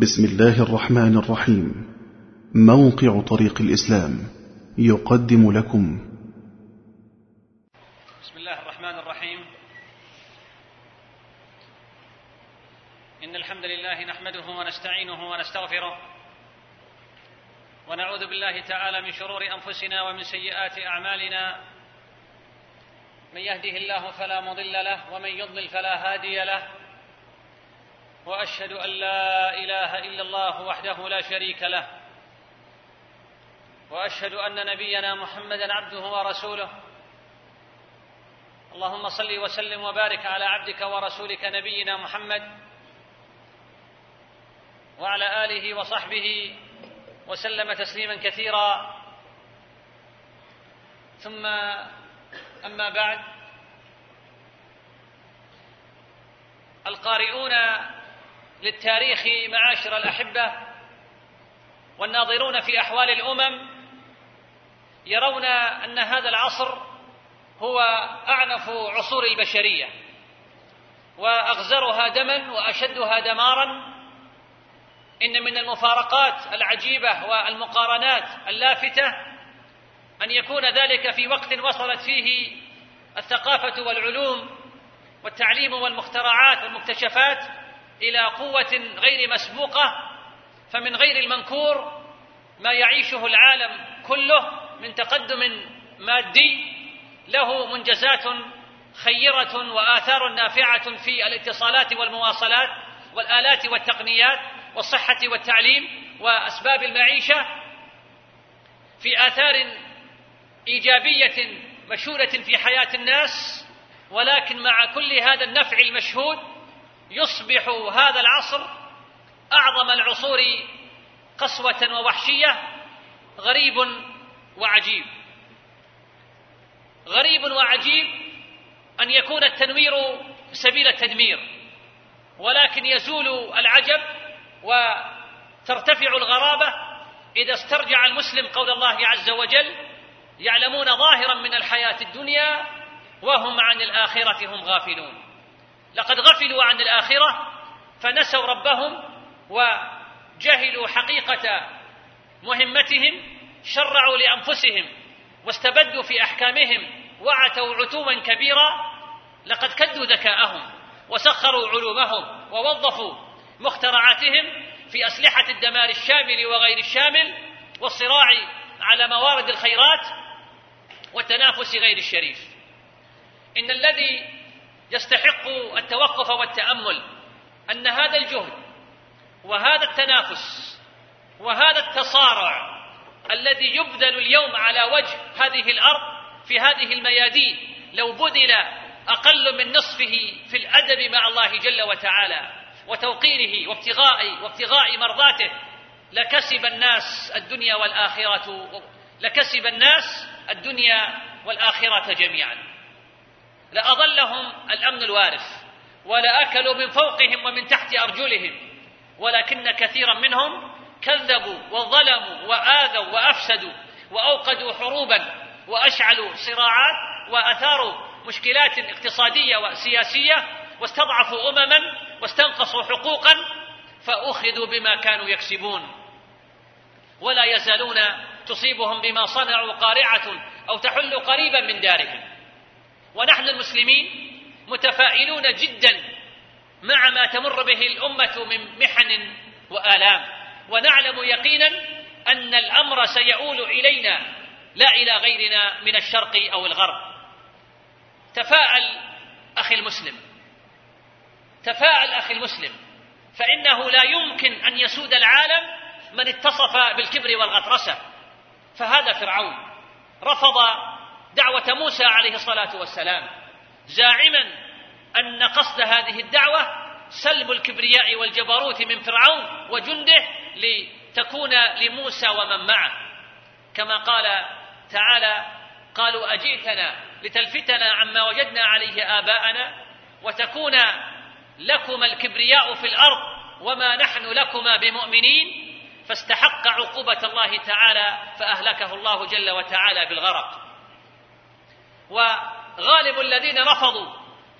بسم الله الرحمن الرحيم. موقع طريق الإسلام يقدم لكم. بسم الله الرحمن الرحيم. إن الحمد لله نحمده ونستعينه ونستغفره ونعوذ بالله تعالى من شرور أنفسنا ومن سيئات أعمالنا. من يهده الله فلا مضل له ومن يضلل فلا هادي له. وأشهد أن لا إله إلا الله وحده لا شريك له. وأشهد أن نبينا محمدا عبده ورسوله. اللهم صل وسلم وبارك على عبدك ورسولك نبينا محمد وعلى آله وصحبه وسلم تسليما كثيرا. ثم أما بعد القارئون للتاريخ معاشر الأحبة والناظرون في أحوال الأمم يرون أن هذا العصر هو أعنف عصور البشرية وأغزرها دما وأشدها دمارا. إن من المفارقات العجيبة والمقارنات اللافتة أن يكون ذلك في وقت وصلت فيه الثقافة والعلوم والتعليم والمخترعات والمكتشفات. إلى قوة غير مسبوقة فمن غير المنكور ما يعيشه العالم كله من تقدم مادي له منجزات خيرة وآثار نافعة في الاتصالات والمواصلات والآلات والتقنيات والصحة والتعليم وأسباب المعيشة في آثار إيجابية مشهوده في حياة الناس ولكن مع كل هذا النفع المشهود يصبح هذا العصر أعظم العصور قسوة ووحشية غريب وعجيب. غريب وعجيب أن يكون التنوير سبيل التدمير ولكن يزول العجب وترتفع الغرابة إذا استرجع المسلم قول الله عز وجل يعلمون ظاهرا من الحياة الدنيا وهم عن الآخرة هم غافلون. لقد غفلوا عن الآخرة فنسوا ربهم وجهلوا حقيقة مهمتهم شرعوا لأنفسهم واستبدوا في أحكامهم وعتوا عتوا كبيرا لقد كدوا ذكاءهم وسخروا علومهم ووظفوا مخترعاتهم في أسلحة الدمار الشامل وغير الشامل والصراع على موارد الخيرات والتنافس غير الشريف. إن الذي يستحق التوقف والتأمل أن هذا الجهد وهذا التنافس وهذا التصارع الذي يبذل اليوم على وجه هذه الأرض في هذه الميادين لو بذل أقل من نصفه في الأدب مع الله جل وتعالى وتوقيره وابتغاء وابتغاء مرضاته لكسب الناس الدنيا والاخره لكسب الناس الدنيا والآخرة جميعا. لاظلهم الأمن الوارث ولاكلوا من فوقهم ومن تحت أرجلهم ولكن كثيرا منهم كذبوا وظلموا وآذوا وأفسدوا وأوقدوا حروبا وأشعلوا صراعات وأثاروا مشكلات اقتصادية وسياسية واستضعفوا أمما واستنقصوا حقوقا فأخذوا بما كانوا يكسبون. ولا يزالون تصيبهم بما صنعوا قارعة أو تحل قريبا من دارهم. ونحن المسلمين متفائلون جدا مع ما تمر به الأمة من محن وآلام. ونعلم يقينا أن الأمر سيؤول إلينا لا إلى غيرنا من الشرق أو الغرب. تفاءل أخي المسلم. تفاءل أخي المسلم. فإنه لا يمكن أن يسود العالم من اتصف بالكبر والغطرسه فهذا فرعون. رفض دعوة موسى عليه الصلاة والسلام. زاعما أن قصد هذه الدعوة سلب الكبرياء والجبروت من فرعون وجنده لتكون لموسى ومن معه. كما قال تعالى قالوا أجئتنا لتلفتنا عما وجدنا عليه آباءنا وتكون لكما الكبرياء في الأرض وما نحن لكما بمؤمنين فاستحق عقوبة الله تعالى فأهلكه الله جل وتعالى بالغرق. وغالب الذين رفضوا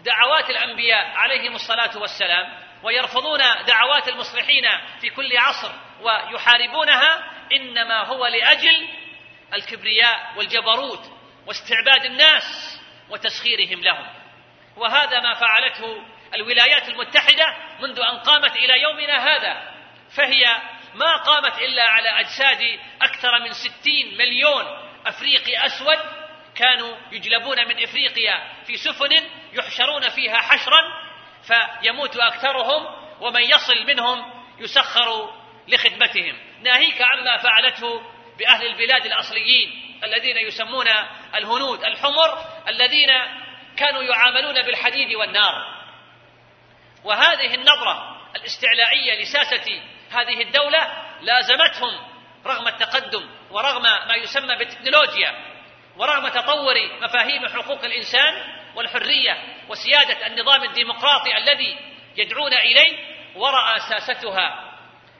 دعوات الأنبياء عليهم الصلاة والسلام ويرفضون دعوات المصلحين في كل عصر ويحاربونها إنما هو لأجل الكبرياء والجبروت واستعباد الناس وتسخيرهم لهم. وهذا ما فعلته الولايات المتحدة منذ أن قامت إلى يومنا هذا فهي ما قامت إلا على أجساد أكثر من ستين مليون أفريقي أسود كانوا يجلبون من إفريقيا في سفن يحشرون فيها حشرا فيموت أكثرهم ومن يصل منهم يسخر لخدمتهم. ناهيك عما فعلته بأهل البلاد الأصليين الذين يسمون الهنود الحمر الذين كانوا يعاملون بالحديد والنار. وهذه النظرة الاستعلائية لساسة هذه الدولة لازمتهم رغم التقدم ورغم ما يسمى بالتكنولوجيا ورغم تطور مفاهيم حقوق الإنسان والحرية وسيادة النظام الديمقراطي الذي يدعون إليه وراى ساستها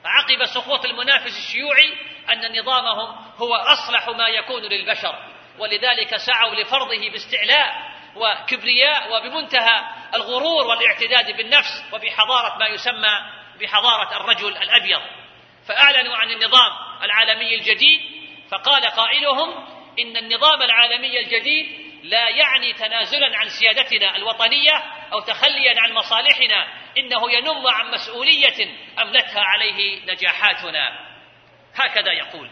عقب سقوط المنافس الشيوعي أن نظامهم هو أصلح ما يكون للبشر ولذلك سعوا لفرضه باستعلاء وكبرياء وبمنتهى الغرور والاعتداد بالنفس وبحضارة ما يسمى بحضارة الرجل الأبيض. فأعلنوا عن النظام العالمي الجديد فقال قائلهم إن النظام العالمي الجديد لا يعني تنازلا عن سيادتنا الوطنية أو تخليا عن مصالحنا إنه ينم عن مسؤولية أملتها عليه نجاحاتنا. هكذا يقول.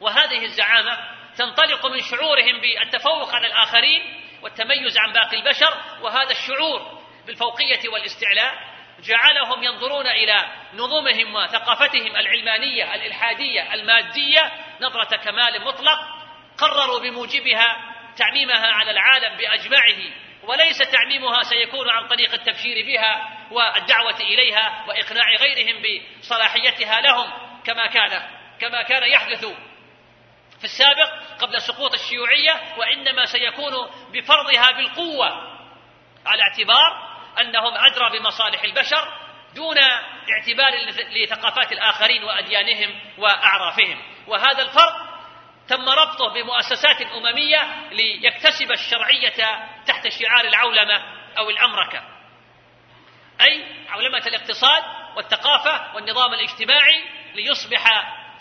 وهذه الزعامة تنطلق من شعورهم بالتفوق على الآخرين والتميز عن باقي البشر وهذا الشعور بالفوقية والاستعلاء جعلهم ينظرون إلى نظمهم وثقافتهم العلمانية الإلحادية المادية نظرة كمال مطلق قرروا بموجبها تعميمها على العالم بأجمعه وليس تعميمها سيكون عن طريق التبشير بها والدعوة إليها وإقناع غيرهم بصلاحيتها لهم كما كان كما كان يحدث في السابق قبل سقوط الشيوعية وإنما سيكون بفرضها بالقوة على اعتبار أنهم أدرى بمصالح البشر دون اعتبار لثقافات الآخرين وأديانهم وأعرافهم. وهذا الفرض تم ربطه بمؤسسات أممية ليكتسب الشرعية تحت شعار العولمة أو الامركه أي عولمة الاقتصاد والثقافة والنظام الاجتماعي ليصبح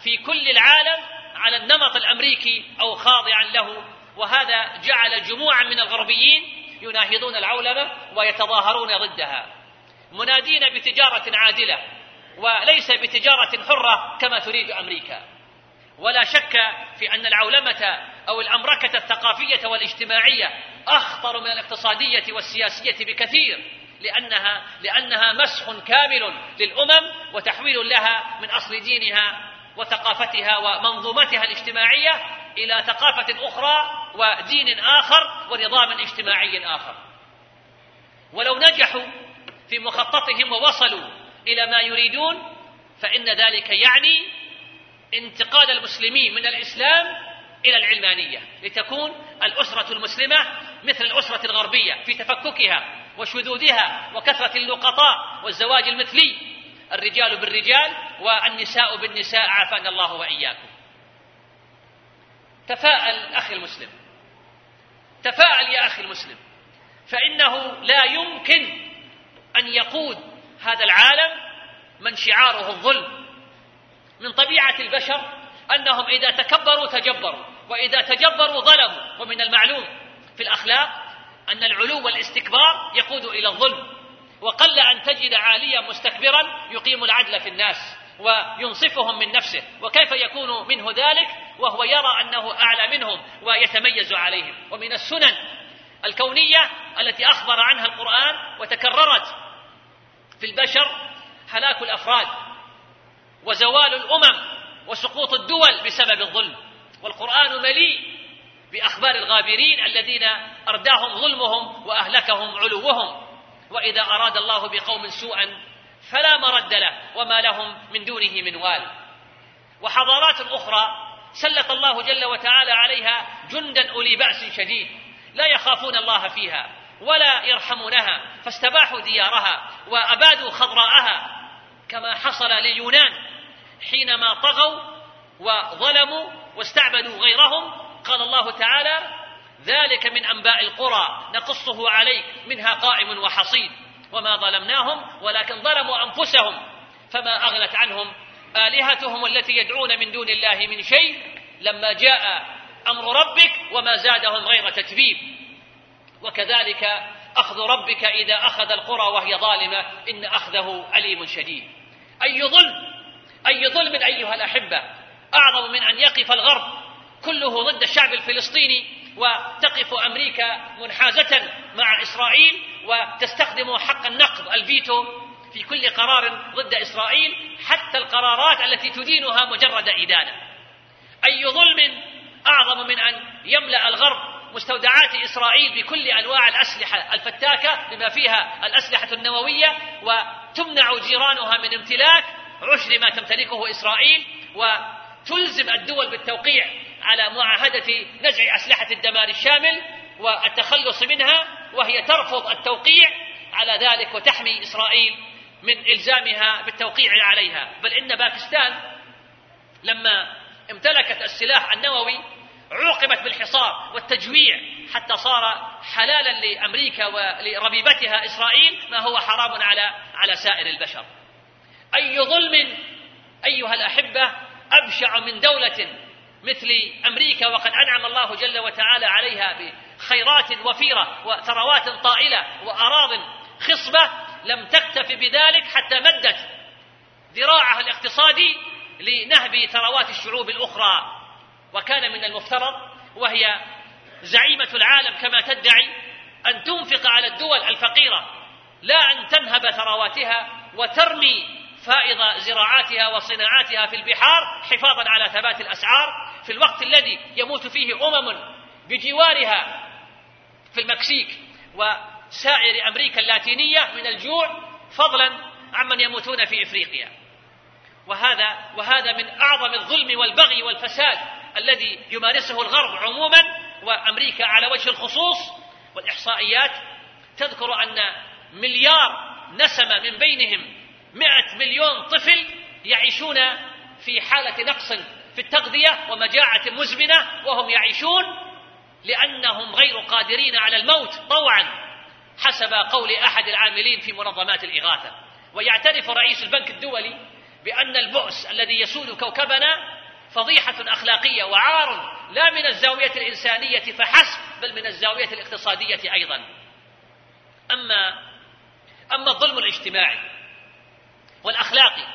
في كل العالم على النمط الأمريكي أو خاضعا له. وهذا جعل جموعا من الغربيين يناهضون العولمة ويتظاهرون ضدها. منادين بتجارة عادلة وليس بتجارة حرة كما تريد أمريكا. ولا شك في أن العولمة أو الأمركة الثقافية والاجتماعية أخطر من الاقتصادية والسياسية بكثير لانها لأنها مسخ كامل للأمم وتحويل لها من أصل دينها وثقافتها ومنظومتها الاجتماعية إلى ثقافة أخرى ودين آخر ونظام اجتماعي آخر. ولو نجحوا في مخططهم ووصلوا إلى ما يريدون فإن ذلك يعني انتقال المسلمين من الإسلام إلى العلمانية لتكون الأسرة المسلمة مثل الأسرة الغربية في تفككها وشذوذها وكثرة اللقطاء والزواج المثلي الرجال بالرجال والنساء بالنساء عافانا الله وإياكم. تفاءل أخي المسلم. تفاءل يا أخي المسلم. فإنه لا يمكن أن يقود هذا العالم من شعاره الظلم. من طبيعة البشر أنهم إذا تكبروا تجبروا وإذا تجبروا ظلموا. ومن المعلوم في الأخلاق أن العلو والاستكبار يقود إلى الظلم. وقل أن تجد عاليا مستكبرا يقيم العدل في الناس وينصفهم من نفسه. وكيف يكون منه ذلك؟ وهو يرى أنه أعلى منهم ويتميز عليهم. ومن السنن الكونية التي أخبر عنها القرآن وتكررت في البشر هلاك الأفراد. وزوال الأمم وسقوط الدول بسبب الظلم. والقرآن مليء بأخبار الغابرين الذين أرداهم ظلمهم وأهلكهم علوهم. وإذا أراد الله بقوم سوءا فلا مرد له وما لهم من دونه من وال. وحضارات أخرى سلط الله جل وتعالى عليها جندا أولي بأس شديد. لا يخافون الله فيها ولا يرحمونها فاستباحوا ديارها وأبادوا خضراءها. كما حصل لليونان حينما طغوا وظلموا واستعبدوا غيرهم قال الله تعالى ذلك من أنباء القرى نقصه عليك منها قائم وحصيد وما ظلمناهم ولكن ظلموا أنفسهم فما أغنت عنهم آلهتهم التي يدعون من دون الله من شيء لما جاء أمر ربك وما زادهم غير تتبيب وكذلك أخذ ربك إذا أخذ القرى وهي ظالمة إن أخذه أليم شديد. أي ظلم أي ظلم أيها الأحبة. أعظم من أن يقف الغرب. كله ضد الشعب الفلسطيني وتقف أمريكا منحازة مع إسرائيل وتستخدم حق النقض الفيتو في كل قرار ضد إسرائيل حتى القرارات التي تدينها مجرد إدانة. أي ظلم أعظم من أن يملأ الغرب مستودعات إسرائيل بكل أنواع الأسلحة الفتاكة بما فيها الأسلحة النووية وتمنع جيرانها من امتلاك عشر ما تمتلكه إسرائيل وتلزم الدول بالتوقيع على معاهدة نزع أسلحة الدمار الشامل والتخلص منها وهي ترفض التوقيع على ذلك وتحمي إسرائيل من إلزامها بالتوقيع عليها بل إن باكستان لما امتلكت السلاح النووي عوقبت بالحصار والتجويع حتى صار حلالا لأمريكا ولربيبتها إسرائيل ما هو حرام على على سائر البشر. أي ظلم أيها الأحبة أبشع من دولة مثل أمريكا وقد أنعم الله جل وتعالى عليها بخيرات وفيرة وثروات طائلة وأراض خصبة لم تكتف بذلك حتى مدت ذراعها الاقتصادي لنهب ثروات الشعوب الأخرى. وكان من المفترض وهي زعيمة العالم كما تدعي أن تنفق على الدول الفقيرة لا أن تنهب ثرواتها وترمي فائض زراعاتها وصناعاتها في البحار حفاظا على ثبات الأسعار. في الوقت الذي يموت فيه أمم بجوارها في المكسيك وسائر أمريكا اللاتينية من الجوع فضلا عمن يموتون في إفريقيا. وهذا وهذا من أعظم الظلم والبغي والفساد الذي يمارسه الغرب عموما وأمريكا على وجه الخصوص. والإحصائيات تذكر أن مليار نسمة من بينهم مئة مليون طفل يعيشون في حالة نقص في التغذية ومجاعة مزمنة وهم يعيشون لأنهم غير قادرين على الموت طوعا حسب قول أحد العاملين في منظمات الإغاثة. ويعترف رئيس البنك الدولي بأن البؤس الذي يسود كوكبنا فضيحة أخلاقية وعار لا من الزاوية الإنسانية فحسب بل من الزاوية الاقتصادية أيضا. أما أما الظلم الاجتماعي والأخلاقي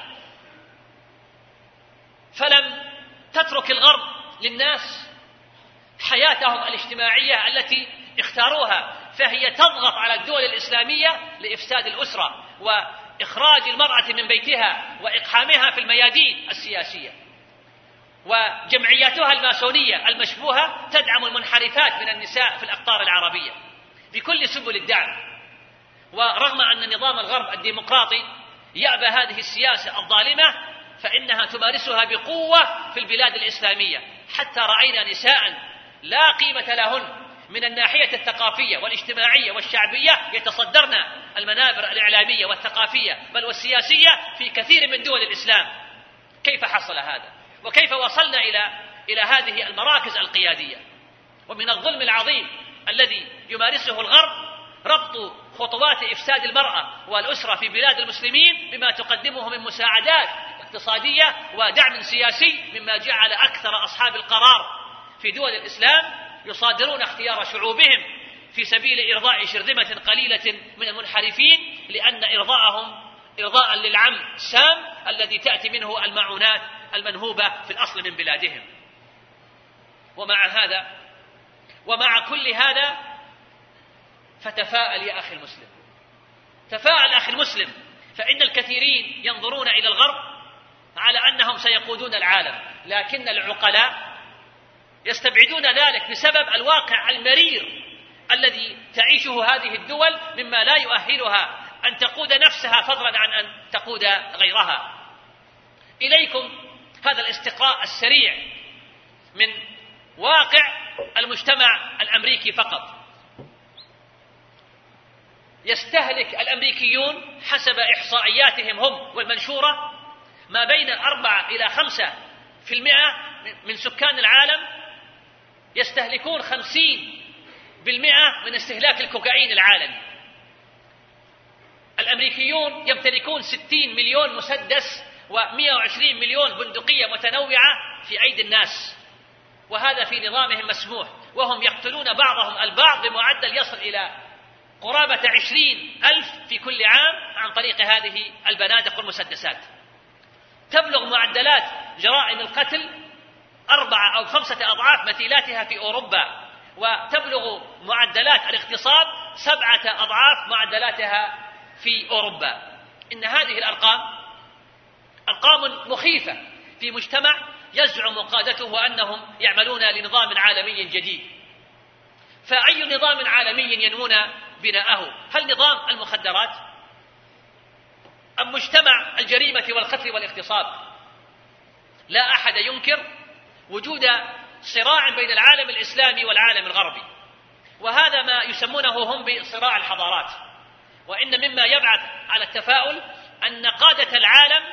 فلم تترك الغرب للناس حياتهم الاجتماعية التي اختاروها فهي تضغط على الدول الإسلامية لإفساد الأسرة وإخراج المرأة من بيتها وإقحامها في الميادين السياسية. وجمعياتها الماسونية المشبوهة تدعم المنحرفات من النساء في الأقطار العربية بكل سبل الدعم. ورغم أن نظام الغرب الديمقراطي يأبى هذه السياسة الظالمة فإنها تمارسها بقوة في البلاد الإسلامية. حتى رأينا نساء لا قيمة لهن من الناحية الثقافية والاجتماعية والشعبية يتصدرن المنابر الإعلامية والثقافية بل والسياسية في كثير من دول الإسلام. كيف حصل هذا؟ وكيف وصلنا إلى إلى هذه المراكز القيادية؟ ومن الظلم العظيم الذي يمارسه الغرب ربط خطوات إفساد المرأة والأسرة في بلاد المسلمين بما تقدمه من مساعدات اقتصادية ودعم سياسي مما جعل أكثر أصحاب القرار في دول الإسلام يصادرون اختيار شعوبهم في سبيل إرضاء شرذمة قليلة من المنحرفين لأن إرضاءهم إرضاء للعم سام الذي تأتي منه المعونات المنهوبة في الأصل من بلادهم. ومع هذا ومع كل هذا فتفاءل يا أخي المسلم. تفاءل أخي المسلم. فإن الكثيرين ينظرون إلى الغرب على أنهم سيقودون العالم لكن العقلاء يستبعدون ذلك بسبب الواقع المرير الذي تعيشه هذه الدول مما لا يؤهلها أن تقود نفسها فضلا عن أن تقود غيرها. إليكم هذا الاستقراء السريع من واقع المجتمع الأمريكي فقط. يستهلك الأمريكيون حسب إحصائياتهم هم والمنشورة ما بين أربعة إلى خمسة في المئة من سكان العالم يستهلكون خمسين بالمئة من استهلاك الكوكايين العالمي. الأمريكيون يمتلكون 60 مليون مسدس و120 مليون بندقية متنوعة في أيدي الناس وهذا في نظامهم مسموح وهم يقتلون بعضهم البعض بمعدل يصل إلى قرابة عشرين ألف في كل عام عن طريق هذه البنادق والمسدسات. تبلغ معدلات جرائم القتل أربعة أو خمسة أضعاف مثيلاتها في أوروبا وتبلغ معدلات الاغتصاب سبعة أضعاف معدلاتها في أوروبا. إن هذه الأرقام أرقام مخيفة في مجتمع يزعم قادته أنهم يعملون لنظام عالمي جديد. فأي نظام عالمي ينمون بناءه. هل نظام المخدرات؟ أم مجتمع الجريمة والقتل والاغتصاب؟ لا أحد ينكر وجود صراع بين العالم الإسلامي والعالم الغربي. وهذا ما يسمونه هم بصراع الحضارات. وإن مما يبعث على التفاؤل أن قادة العالم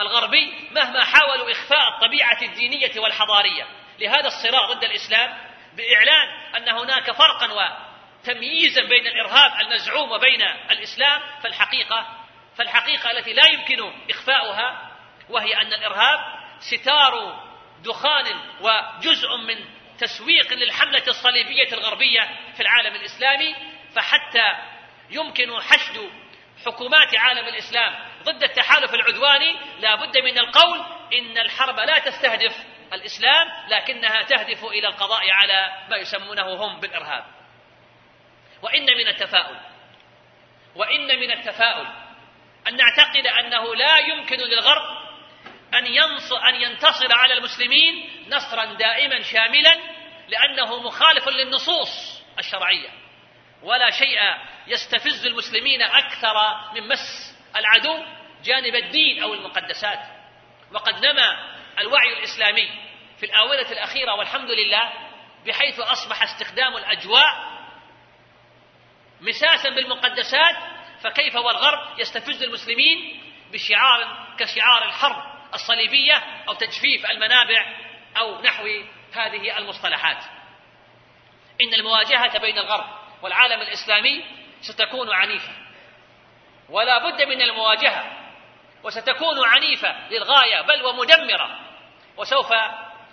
الغربي مهما حاولوا إخفاء الطبيعة الدينية والحضارية. لهذا الصراع ضد الإسلام بإعلان أن هناك فرقا وتمييزا بين الإرهاب المزعوم وبين الإسلام فالحقيقة فالحقيقة التي لا يمكن إخفاؤها وهي أن الإرهاب ستار دخان وجزء من تسويق للحملة الصليبية الغربية في العالم الإسلامي فحتى يمكن حشد حكومات عالم الإسلام ضد التحالف العدواني لا بد من القول إن الحرب لا تستهدف الإسلام لكنها تهدف إلى القضاء على ما يسمونه هم بالإرهاب. وإن من التفاؤل. وإن من التفاؤل. أن نعتقد أنه لا يمكن للغرب أن أن ينتصر على المسلمين نصرا دائما شاملا لأنه مخالف للنصوص الشرعية. ولا شيء يستفز المسلمين أكثر من مس العدو جانب الدين أو المقدسات. وقد نما الوعي الإسلامي في الآونة الأخيرة والحمد لله بحيث أصبح استخدام الأجواء مساسا بالمقدسات فكيف والغرب يستفز المسلمين بشعار كشعار الحرب الصليبية أو تجفيف المنابع أو نحو هذه المصطلحات. إن المواجهة بين الغرب والعالم الإسلامي ستكون عنيفة. ولا بد من المواجهة وستكون عنيفة للغاية بل ومدمرة. وسوف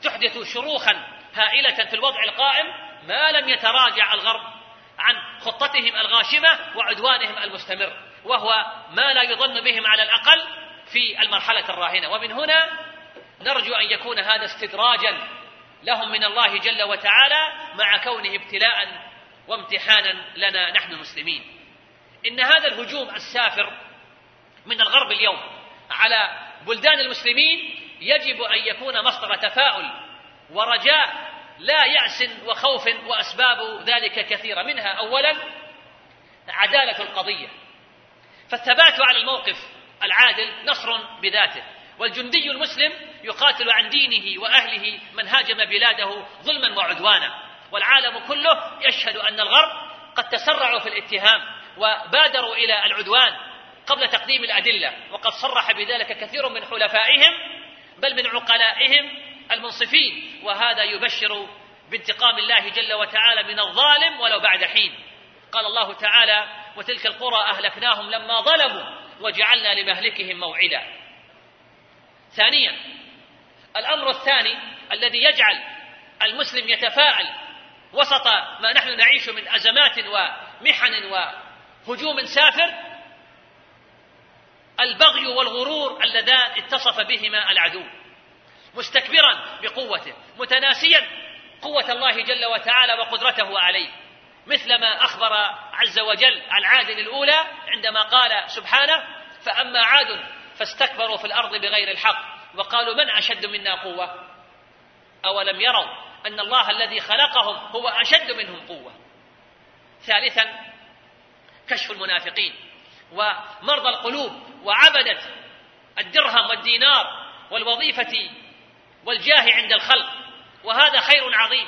تحدث شروخا هائلة في الوضع القائم ما لم يتراجع الغرب عن خطتهم الغاشمة وعدوانهم المستمر وهو ما لا يظن بهم على الأقل في المرحلة الراهنة. ومن هنا نرجو أن يكون هذا استدراجا لهم من الله جل وتعالى مع كونه ابتلاء وامتحانا لنا نحن المسلمين. إن هذا الهجوم السافر من الغرب اليوم على بلدان المسلمين يجب أن يكون مصدر تفاؤل ورجاء لا يأس وخوف وأسباب ذلك كثيرة منها. أولا عدالة القضية. فالثبات على الموقف العادل نصر بذاته والجندي المسلم يقاتل عن دينه وأهله من هاجم بلاده ظلما وعدوانا. والعالم كله يشهد أن الغرب قد تسرعوا في الاتهام وبادروا إلى العدوان قبل تقديم الأدلة وقد صرح بذلك كثير من حلفائهم بل من عقلائهم المنصفين وهذا يبشر بانتقام الله جل وتعالى من الظالم ولو بعد حين. قال الله تعالى وتلك القرى أهلكناهم لما ظلموا وجعلنا لمهلكهم موعدا. ثانيا الأمر الثاني الذي يجعل المسلم يتفاءل وسط ما نحن نعيش من أزمات ومحن وهجوم سافر البغي والغرور اللذان اتصف بهما العدو. مستكبرا بقوته متناسيا قوة الله جل وتعالى وقدرته عليه. مثلما أخبر عز وجل عن عاد الأولى عندما قال سبحانه فأما عاد فاستكبروا في الأرض بغير الحق وقالوا من أشد منا قوة؟ أولم يروا أن الله الذي خلقهم هو أشد منهم قوة. ثالثا كشف المنافقين. ومرضى القلوب وعبدة الدرهم والدينار والوظيفة والجاه عند الخلق. وهذا خير عظيم.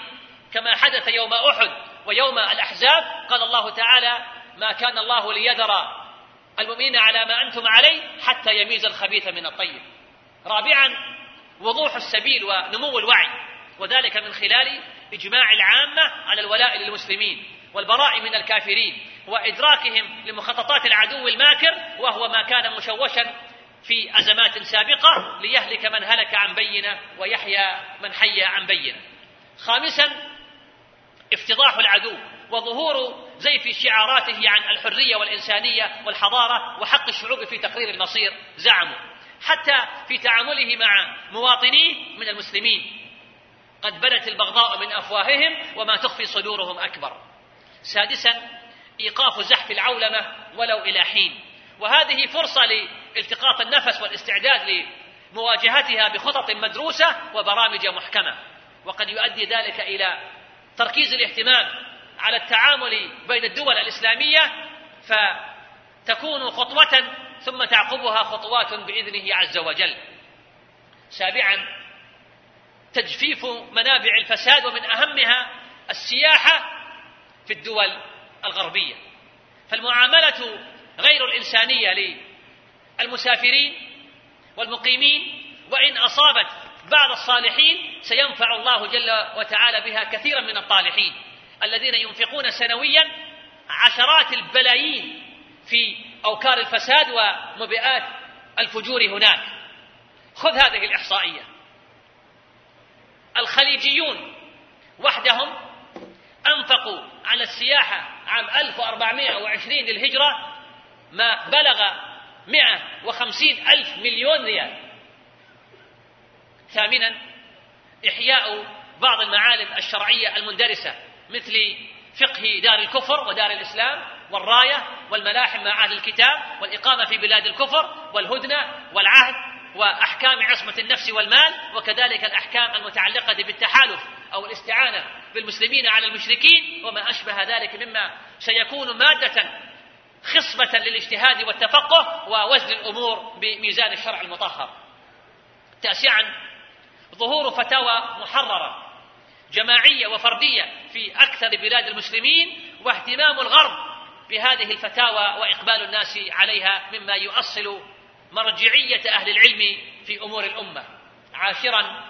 كما حدث يوم أحد ويوم الأحزاب قال الله تعالى ما كان الله ليذر المؤمنين على ما أنتم عليه حتى يميز الخبيث من الطيب. رابعا وضوح السبيل ونمو الوعي وذلك من خلال إجماع العامة على الولاء للمسلمين والبراء من الكافرين وإدراكهم لمخططات العدو الماكر وهو ما كان مشوشا في أزمات سابقة ليهلك من هلك عن بينة ويحيى من حي عن بينة. خامسا افتضاح العدو وظهور زيف شعاراته عن الحرية والإنسانية والحضارة وحق الشعوب في تقرير المصير زعموا. حتى في تعامله مع مواطنيه من المسلمين قد بدت البغضاء من أفواههم وما تخفي صدورهم أكبر. سادسا إيقاف زحف العولمة ولو إلى حين. وهذه فرصة لالتقاط النفس والاستعداد لمواجهتها بخطط مدروسة وبرامج محكمة. وقد يؤدي ذلك إلى تركيز الاهتمام على التعامل بين الدول الإسلامية فتكون خطوة ثم تعقبها خطوات بإذنه عز وجل. سابعا تجفيف منابع الفساد ومن أهمها السياحة في الدول الغربية. فالمعاملة غير الإنسانية للمسافرين والمقيمين وإن أصابت بعض الصالحين سينفع الله جل وتعالى بها كثيرا من الطالحين. الذين ينفقون سنويا عشرات البلايين في أوكار الفساد ومبيئات الفجور هناك. خذ هذه الإحصائية. الخليجيون وحدهم أنفقوا على السياحة عام 1420 للهجرة ما بلغ 150 ألف مليون ريال. ثامنا إحياء بعض المعالم الشرعية المندرسة مثل فقه دار الكفر ودار الإسلام والراية والملاحم مع أهل الكتاب والإقامة في بلاد الكفر والهدنة والعهد وأحكام عصمة النفس والمال وكذلك الأحكام المتعلقة بالتحالف أو الاستعانة بالمسلمين على المشركين وما أشبه ذلك مما سيكون مادة خصبة للاجتهاد والتفقه ووزن الأمور بميزان الشرع المطهر. تاسعا ظهور فتاوى محررة جماعية وفردية في أكثر بلاد المسلمين واهتمام الغرب بهذه الفتاوى وإقبال الناس عليها مما يؤصل مرجعية أهل العلم في أمور الأمة. عاشرا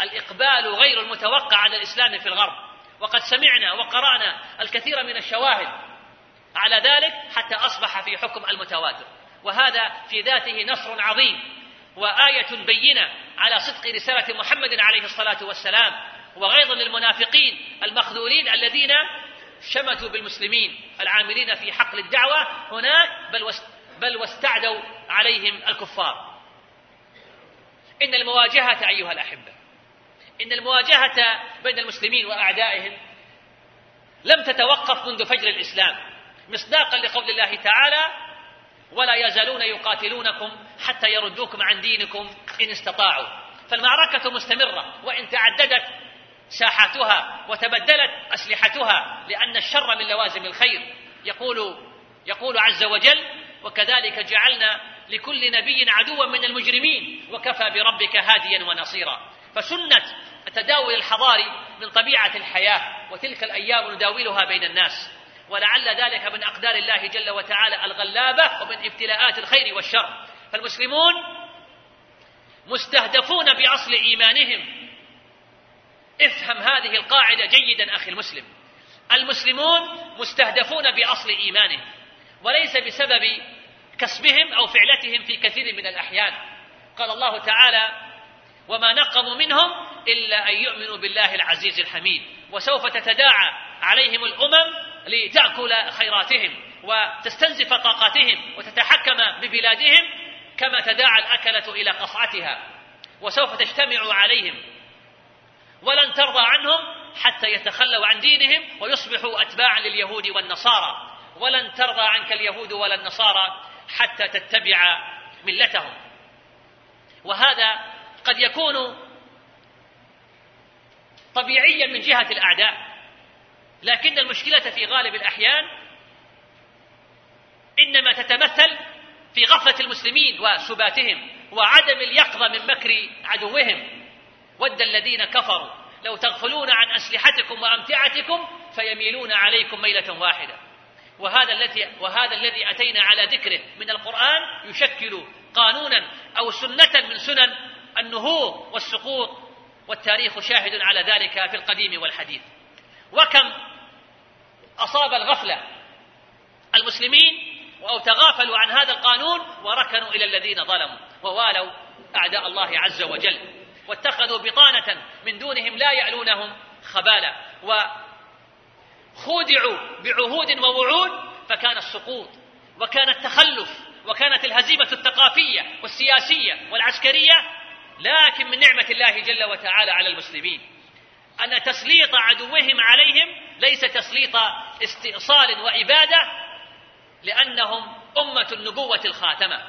الإقبال غير المتوقع على الإسلام في الغرب. وقد سمعنا وقرأنا الكثير من الشواهد على ذلك حتى أصبح في حكم المتواتر. وهذا في ذاته نصر عظيم وآية بينة على صدق رسالة محمد عليه الصلاة والسلام وغيظ للمنافقين المخذولين الذين شمتوا بالمسلمين العاملين في حقل الدعوة هناك بل بل واستعدوا عليهم الكفار. إن المواجهة أيها الأحبة إن المواجهة بين المسلمين وأعدائهم لم تتوقف منذ فجر الإسلام. مصداقا لقول الله تعالى ولا يزالون يقاتلونكم حتى يردوكم عن دينكم إن استطاعوا. فالمعركة مستمرة وإن تعددت ساحاتها وتبدلت أسلحتها لأن الشر من لوازم الخير. يقول يقول عز وجل وكذلك جعلنا لكل نبي عدوا من المجرمين وكفى بربك هاديا ونصيرا. فسنة التداول الحضاري من طبيعة الحياة وتلك الأيام نداولها بين الناس. ولعل ذلك من أقدار الله جل وتعالى الغلابة ومن ابتلاءات الخير والشر. فالمسلمون مستهدفون بأصل إيمانهم. افهم هذه القاعدة جيدا أخي المسلم. المسلمون مستهدفون بأصل إيمانهم وليس بسبب كسبهم أو فعلتهم في كثير من الأحيان. قال الله تعالى وما نقموا منهم إلا أن يؤمنوا بالله العزيز الحميد وسوف تتداعى عليهم الأمم لتأكل خيراتهم وتستنزف طاقاتهم وتتحكم ببلادهم كما تداعى الأكلة إلى قصعتها وسوف تجتمع عليهم ولن ترضى عنهم حتى يتخلوا عن دينهم ويصبحوا أتباعا لليهود والنصارى. ولن ترضى عنك اليهود ولا النصارى حتى تتبع ملتهم. وهذا قد يكون طبيعيا من جهة الأعداء. لكن المشكلة في غالب الأحيان إنما تتمثل في غفلة المسلمين وسباتهم وعدم اليقظة من مكر عدوهم. ود الذين كفروا لو تغفلون عن أسلحتكم وأمتعتكم فيميلون عليكم ميلة واحدة. وهذا الذي وهذا الذي أتينا على ذكره من القرآن يشكل قانونا أو سنة من سنن النهوض والسقوط والتاريخ شاهد على ذلك في القديم والحديث. وكم أصاب الغفلة. المسلمين أو تغافلوا عن هذا القانون وركنوا إلى الذين ظلموا. ووالوا أعداء الله عز وجل. واتخذوا بطانة من دونهم لا يعلونهم خبالا. وخودعوا بعهود ووعود فكان السقوط وكان التخلف وكانت الهزيمة الثقافية والسياسية والعسكرية لكن من نعمة الله جل وتعالى على المسلمين. أن تسليط عدوهم عليهم ليس تسليط استئصال وإبادة لأنهم أمة النبوة الخاتمة.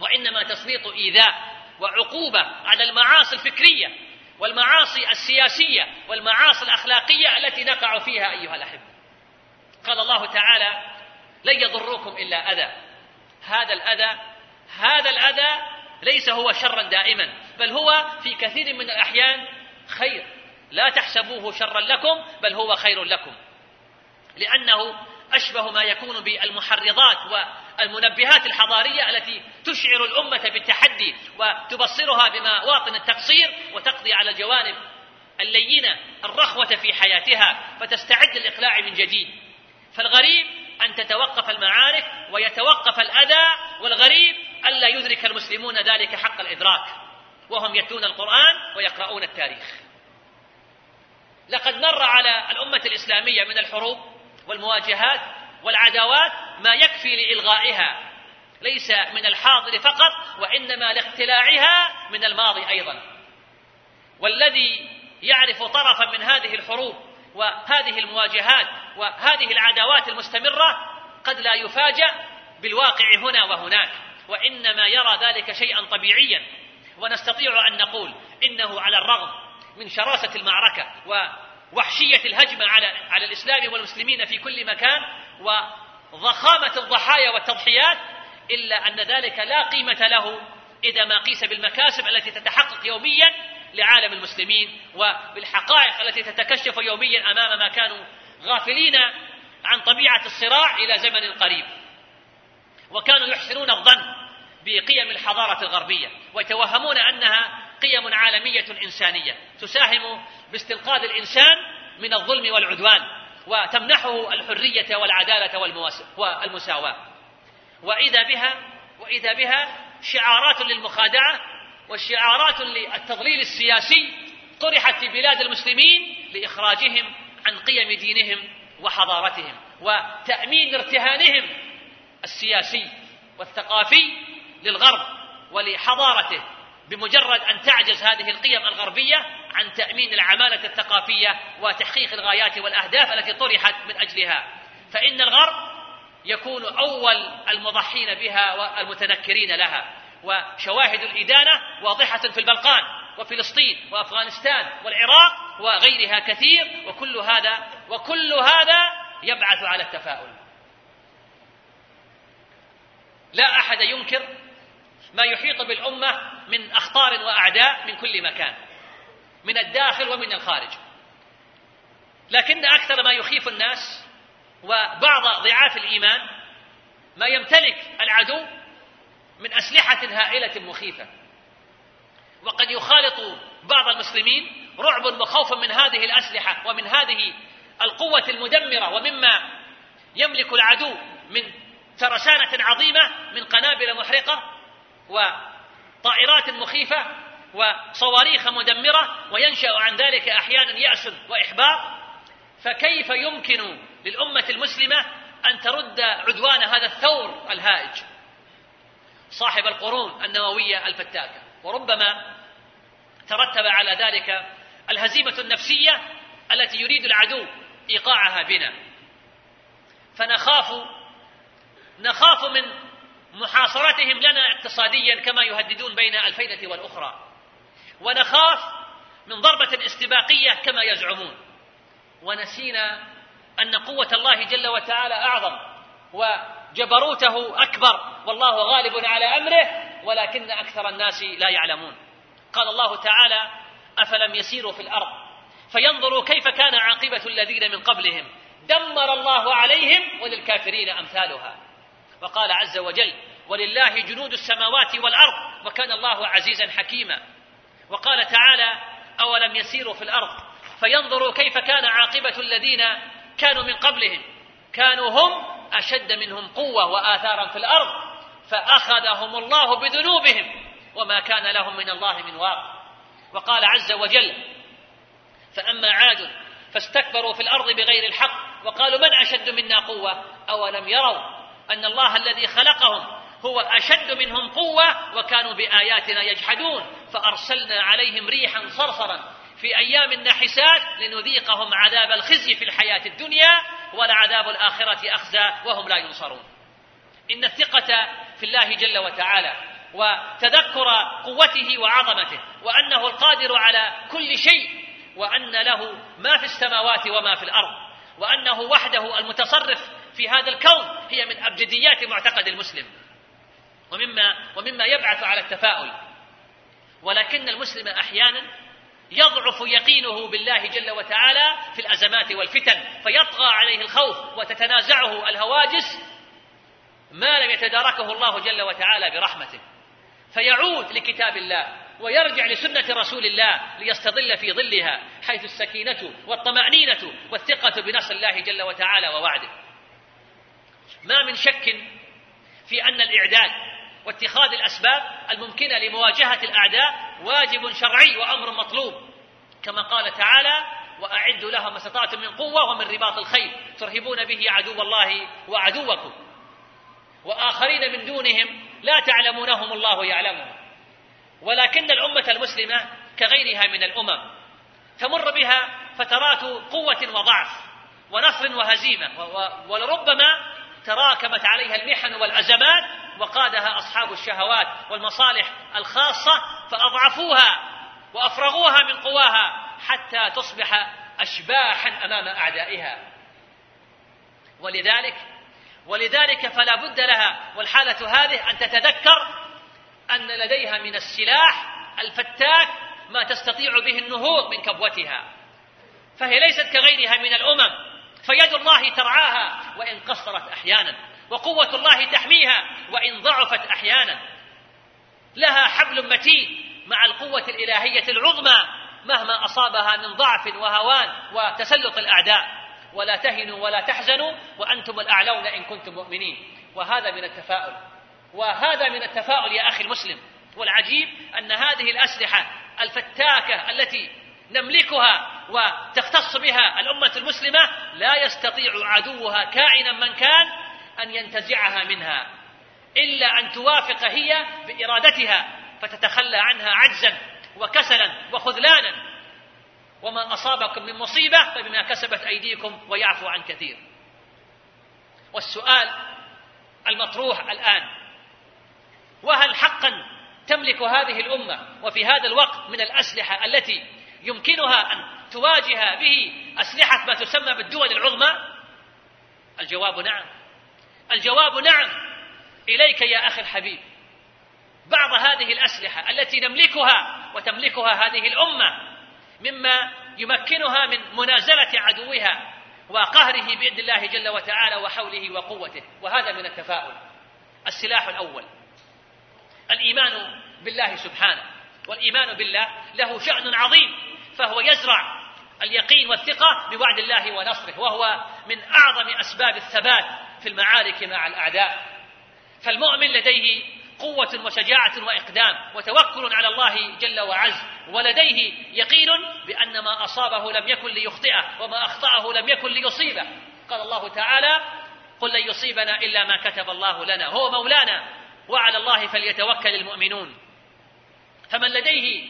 وإنما تسليط إيذاء وعقوبة على المعاصي الفكرية والمعاصي السياسية والمعاصي الأخلاقية التي نقع فيها أيها الأحبة. قال الله تعالى لن يضروكم إلا أذى. هذا الأذى هذا الأذى ليس هو شرا دائما بل هو في كثير من الأحيان خير. لا تحسبوه شرا لكم بل هو خير لكم. لأنه أشبه ما يكون بالمحرضات والمنبهات الحضارية التي تشعر الأمة بالتحدي وتبصرها بمواطن التقصير وتقضي على الجوانب اللينة الرخوة في حياتها فتستعد للإقلاع من جديد. فالغريب أن تتوقف المعارك ويتوقف الأذى والغريب ألا يدرك المسلمون ذلك حق الإدراك. وهم يتلون القرآن ويقرؤون التاريخ. لقد مر على الأمة الإسلامية من الحروب والمواجهات والعداوات ما يكفي لإلغائها ليس من الحاضر فقط وإنما لاقتلاعها من الماضي أيضا. والذي يعرف طرفا من هذه الحروب وهذه المواجهات وهذه العداوات المستمرة قد لا يفاجأ بالواقع هنا وهناك وإنما يرى ذلك شيئا طبيعيا. ونستطيع أن نقول إنه على الرغم من شراسة المعركة ووحشية الهجمة على على الإسلام والمسلمين في كل مكان وضخامة الضحايا والتضحيات إلا أن ذلك لا قيمة له إذا ما قيس بالمكاسب التي تتحقق يوميا لعالم المسلمين وبالحقائق التي تتكشف يوميا أمام ما كانوا غافلين عن طبيعة الصراع إلى زمن قريب. وكانوا يحسنون الظن بقيم الحضارة الغربية ويتوهمون أنها قيم عالمية إنسانية تساهم باستنقاذ الإنسان من الظلم والعدوان وتمنحه الحرية والعدالة والمساواة. وإذا بها وإذا بها شعارات للمخادعة وشعارات للتضليل السياسي طرحت في بلاد المسلمين لإخراجهم عن قيم دينهم وحضارتهم وتأمين ارتهانهم السياسي والثقافي للغرب ولحضارته. بمجرد أن تعجز هذه القيم الغربية عن تأمين العمالة الثقافية وتحقيق الغايات والأهداف التي طرحت من أجلها. فإن الغرب يكون أول المضحين بها والمتنكرين لها. وشواهد الإدانة واضحة في البلقان وفلسطين وأفغانستان والعراق وغيرها كثير وكل هذا وكل هذا يبعث على التفاؤل. لا أحد ينكر ما يحيط بالأمة من أخطار وأعداء من كل مكان من الداخل ومن الخارج. لكن أكثر ما يخيف الناس وبعض ضعاف الإيمان ما يمتلك العدو من أسلحة هائلة مخيفة. وقد يخالط بعض المسلمين رعب وخوف من هذه الأسلحة ومن هذه القوة المدمرة ومما يملك العدو من ترسانه عظيمة من قنابل محرقة وطائرات مخيفة وصواريخ مدمرة وينشأ عن ذلك أحيانا يأس وإحباط. فكيف يمكن للأمة المسلمة أن ترد عدوان هذا الثور الهائج؟ صاحب القرون النووية الفتاكة. وربما ترتب على ذلك الهزيمة النفسية التي يريد العدو إيقاعها بنا. فنخاف نخاف من محاصرتهم لنا اقتصاديا كما يهددون بين الفينة والأخرى. ونخاف من ضربة استباقية كما يزعمون. ونسينا أن قوة الله جل وتعالى أعظم وجبروته أكبر. والله غالب على أمره ولكن أكثر الناس لا يعلمون. قال الله تعالى أفلم يسيروا في الأرض فينظروا كيف كان عاقبة الذين من قبلهم. دمر الله عليهم وللكافرين أمثالها. وقال عز وجل ولله جنود السماوات والأرض وكان الله عزيزا حكيما. وقال تعالى أولم يسيروا في الأرض؟ فينظروا كيف كان عاقبة الذين كانوا من قبلهم. كانوا هم أشد منهم قوة وآثارا في الأرض فأخذهم الله بذنوبهم وما كان لهم من الله من واق. وقال عز وجل فأما عاد فاستكبروا في الأرض بغير الحق وقالوا من أشد منا قوة؟ أولم يروا أن الله الذي خلقهم هو أشد منهم قوة وكانوا بآياتنا يجحدون فأرسلنا عليهم ريحا صرصرا في أيام النحسات لنذيقهم عذاب الخزي في الحياة الدنيا ولعذاب الآخرة أخزى وهم لا ينصرون. إن الثقة في الله جل وتعالى وتذكر قوته وعظمته وأنه القادر على كل شيء وأن له ما في السماوات وما في الأرض وأنه وحده المتصرف في هذا الكون هي من أبجديات معتقد المسلم. ومما ومما يبعث على التفاؤل. ولكن المسلم أحيانا يضعف يقينه بالله جل وتعالى في الأزمات والفتن فيطغى عليه الخوف وتتنازعه الهواجس ما لم يتداركه الله جل وتعالى برحمته. فيعود لكتاب الله ويرجع لسنة رسول الله ليستظل في ظلها حيث السكينة والطمأنينة والثقة بنصر الله جل وتعالى ووعده. ما من شك في أن الإعداد واتخاذ الأسباب الممكنة لمواجهة الأعداء واجب شرعي وأمر مطلوب. كما قال تعالى وأعدوا لهم ما استطعتم من قوة ومن رباط الخيل ترهبون به عدو الله وعدوكم. وآخرين من دونهم لا تعلمونهم الله يعلمهم. ولكن الأمة المسلمة كغيرها من الأمم تمر بها فترات قوة وضعف ونصر وهزيمة ولربما تراكمت عليها المحن والأزمات وقادها أصحاب الشهوات والمصالح الخاصة فأضعفوها وأفرغوها من قواها حتى تصبح أشباحا أمام أعدائها. ولذلك ولذلك فلا بد لها والحالة هذه أن تتذكر أن لديها من السلاح الفتاك ما تستطيع به النهوض من كبوتها. فهي ليست كغيرها من الأمم. فيد الله ترعاها وإن قصرت أحيانا وقوة الله تحميها وإن ضعفت أحيانا. لها حبل متين مع القوة الإلهية العظمى مهما أصابها من ضعف وهوان وتسلط الأعداء. ولا تهنوا ولا تحزنوا وأنتم الأعلون إن كنتم مؤمنين. وهذا من التفاؤل. وهذا من التفاؤل يا أخي المسلم. والعجيب أن هذه الأسلحة الفتاكة التي نملكها وتختص بها الأمة المسلمة لا يستطيع عدوها كائنا من كان أن ينتزعها منها إلا أن توافق هي بإرادتها فتتخلى عنها عجزا وكسلا وخذلانا وما أصابكم من مصيبة فبما كسبت أيديكم ويعفو عن كثير. والسؤال المطروح الآن وهل حقا تملك هذه الأمة وفي هذا الوقت من الأسلحة التي يمكنها أن تواجه به أسلحة ما تسمى بالدول العظمى؟ الجواب نعم. الجواب نعم. إليك يا أخي الحبيب. بعض هذه الأسلحة التي نملكها وتملكها هذه الأمة مما يمكنها من منازلة عدوها وقهره بيد الله جل وتعالى وحوله وقوته. وهذا من التفاؤل. السلاح الأول. الإيمان بالله سبحانه. والإيمان بالله له شأن عظيم. فهو يزرع اليقين والثقة بوعد الله ونصره وهو من أعظم أسباب الثبات في المعارك مع الأعداء. فالمؤمن لديه قوة وشجاعة وإقدام وتوكل على الله جل وعز ولديه يقين بأن ما أصابه لم يكن ليخطئه وما أخطأه لم يكن ليصيبه. قال الله تعالى قل لن يصيبنا إلا ما كتب الله لنا. هو مولانا وعلى الله فليتوكل المؤمنون. فمن لديه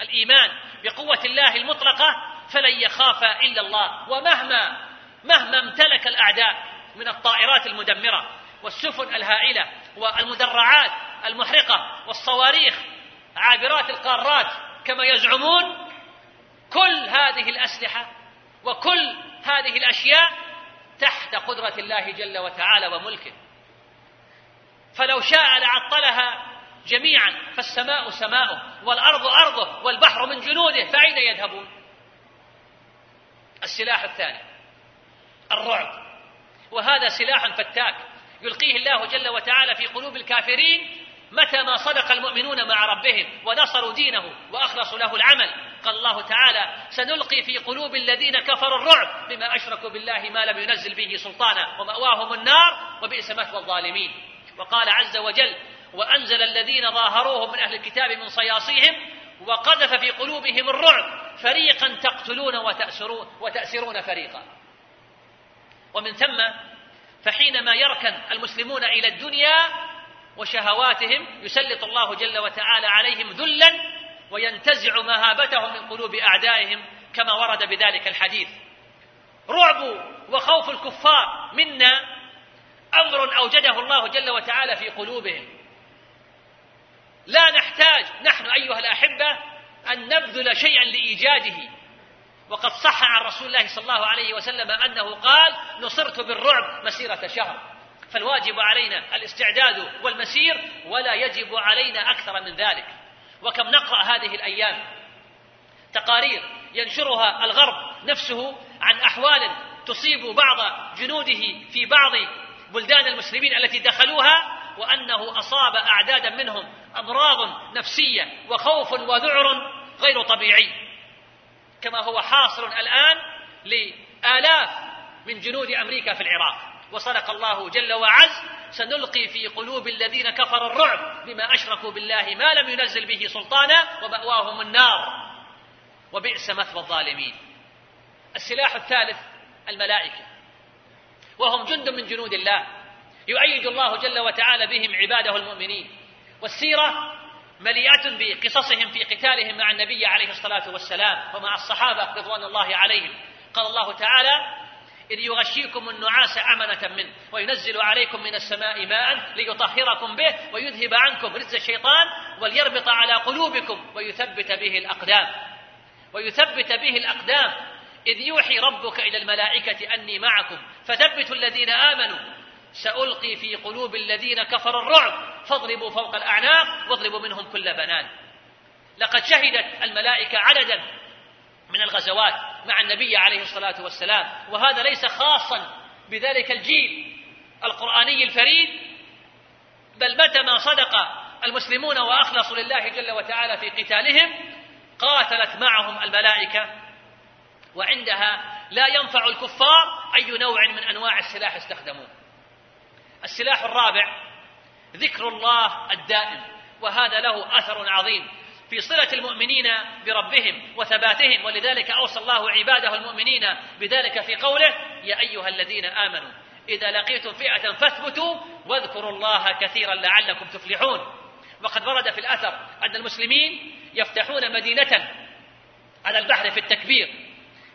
الإيمان بقوة الله المطلقة فلن يخاف إلا الله. ومهما مهما امتلك الأعداء من الطائرات المدمرة والسفن الهائلة والمدرعات المحرقة والصواريخ عابرات القارات كما يزعمون كل هذه الأسلحة وكل هذه الأشياء تحت قدرة الله جل وتعالى وملكه. فلو شاء لعطلها جميعا فالسماء سماؤه والأرض أرضه والبحر من جنوده فأين يذهبون؟ السلاح الثاني الرعب. وهذا سلاح فتاك يلقيه الله جل وتعالى في قلوب الكافرين متى ما صدق المؤمنون مع ربهم ونصروا دينه وأخلصوا له العمل. قال الله تعالى سنلقي في قلوب الذين كفروا الرعب بما أشركوا بالله ما لم ينزل به سلطانا ومأواهم النار وبئس مثوى الظالمين. وقال عز وجل وأنزل الذين ظاهروهم من أهل الكتاب من صياصيهم وقذف في قلوبهم الرعب فريقا تقتلون وتأسرون, وتأسرون فريقا. ومن ثم فحينما يركن المسلمون إلى الدنيا وشهواتهم يسلط الله جل وتعالى عليهم ذلا وينتزع مهابتهم من قلوب أعدائهم كما ورد بذلك الحديث. رعب وخوف الكفار منا أمر أوجده الله جل وتعالى في قلوبهم. لا نحتاج نحن أيها الأحبة أن نبذل شيئا لإيجاده. وقد صح عن رسول الله صلى الله عليه وسلم أنه قال نصرت بالرعب مسيرة شهر. فالواجب علينا الاستعداد والمسير ولا يجب علينا أكثر من ذلك. وكم نقرأ هذه الأيام؟ تقارير ينشرها الغرب نفسه عن أحوال تصيب بعض جنوده في بعض بلدان المسلمين التي دخلوها وأنه أصاب أعدادا منهم أمراض نفسية وخوف وذعر غير طبيعي. كما هو حاصل الآن لآلاف من جنود أمريكا في العراق. وصدق الله جل وعز سنلقي في قلوب الذين كفروا الرعب بما أشركوا بالله ما لم ينزل به سلطانا ومأواهم النار. وبئس مثوى الظالمين. السلاح الثالث الملائكة. وهم جند من جنود الله. يؤيد الله جل وتعالى بهم عباده المؤمنين. والسيرة مليئة بقصصهم في قتالهم مع النبي عليه الصلاة والسلام ومع الصحابة رضوان الله عليهم. قال الله تعالى إذ يغشيكم النعاس أمنة منه وينزل عليكم من السماء ماء ليطهركم به ويذهب عنكم رجز الشيطان وليربط على قلوبكم ويثبت به الأقدام. ويثبت به الأقدام. إذ يوحي ربك إلى الملائكة أني معكم فثبتوا الذين آمنوا سألقي في قلوب الذين كفروا الرعب فاضربوا فوق الأعناق واضربوا منهم كل بنان. لقد شهدت الملائكة عددا من الغزوات مع النبي عليه الصلاة والسلام وهذا ليس خاصا بذلك الجيل القرآني الفريد بل متى ما صدق المسلمون وأخلصوا لله جل وتعالى في قتالهم قاتلت معهم الملائكة وعندها لا ينفع الكفار أي نوع من أنواع السلاح استخدموه السلاح الرابع ذكر الله الدائم وهذا له أثر عظيم في صلة المؤمنين بربهم وثباتهم ولذلك أوصى الله عباده المؤمنين بذلك في قوله يا أيها الذين آمنوا إذا لقيتم فئة فاثبتوا واذكروا الله كثيرا لعلكم تفلحون. وقد ورد في الأثر أن المسلمين يفتحون مدينة على البحر في التكبير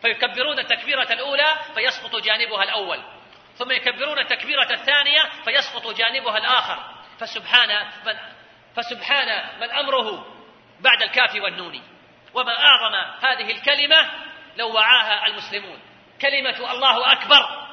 فيكبرون التكبيرة الأولى فيسقط جانبها الأول. ثم يكبرون التكبيرة الثانية فيسقط جانبها الآخر. فسبحان من فسبحان من أمره بعد الكاف والنون. وما أعظم هذه الكلمة لو وعاها المسلمون. كلمة الله أكبر.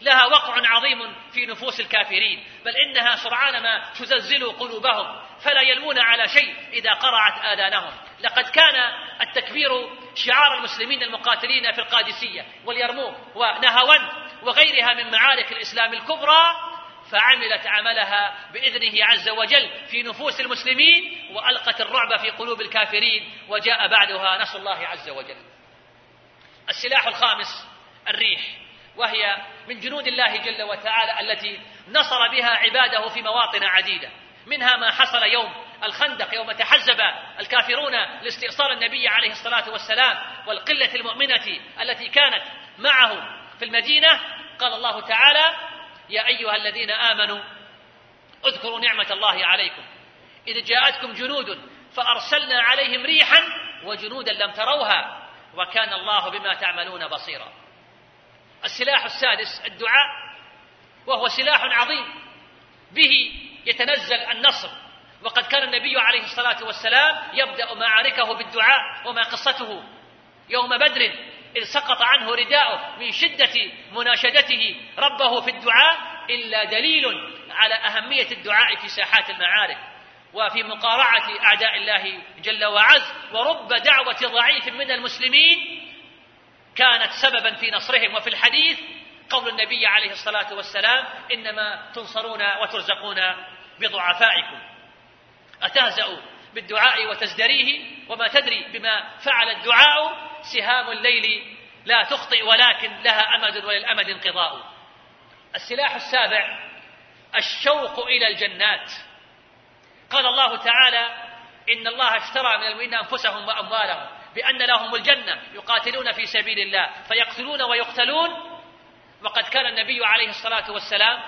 لها وقع عظيم في نفوس الكافرين. بل إنها سرعان ما تزلزل قلوبهم. فلا يلوون على شيء إذا قرعت آذانهم. لقد كان التكبير شعار المسلمين المقاتلين في القادسية واليرموك ونهاوند وغيرها من معارك الإسلام الكبرى فعملت عملها بإذنه عز وجل في نفوس المسلمين وألقت الرعب في قلوب الكافرين وجاء بعدها نصر الله عز وجل. السلاح الخامس الريح وهي من جنود الله جل وتعالى التي نصر بها عباده في مواطن عديدة منها ما حصل يوم الخندق يوم تحزب الكافرون لاستئصال النبي عليه الصلاة والسلام والقلة المؤمنة التي كانت معه في المدينة قال الله تعالى يا أيها الذين آمنوا اذكروا نعمة الله عليكم. إذ جاءتكم جنود فأرسلنا عليهم ريحا وجنودا لم تروها وكان الله بما تعملون بصيرا. السلاح السادس الدعاء وهو سلاح عظيم. به يتنزل النصر. وقد كان النبي عليه الصلاة والسلام يبدأ معاركه بالدعاء وما قصته. يوم بدر إذ سقط عنه رداؤه من شدة مناشدته ربه في الدعاء إلا دليل على أهمية الدعاء في ساحات المعارك وفي مقارعة أعداء الله جل وعز ورب دعوة ضعيف من المسلمين كانت سببا في نصرهم. وفي الحديث قول النبي عليه الصلاة والسلام إنما تنصرون وترزقون بضعفائكم. أتهزأ بالدعاء وتزدريه وما تدري بما فعل الدعاء سهام الليل لا تخطئ ولكن لها أمد وللأمد انقضاء. السلاح السابع الشوق إلى الجنات. قال الله تعالى إن الله اشترى من المؤمنين أنفسهم وأموالهم بأن لهم الجنة يقاتلون في سبيل الله فيقتلون ويقتلون. وقد كان النبي عليه الصلاة والسلام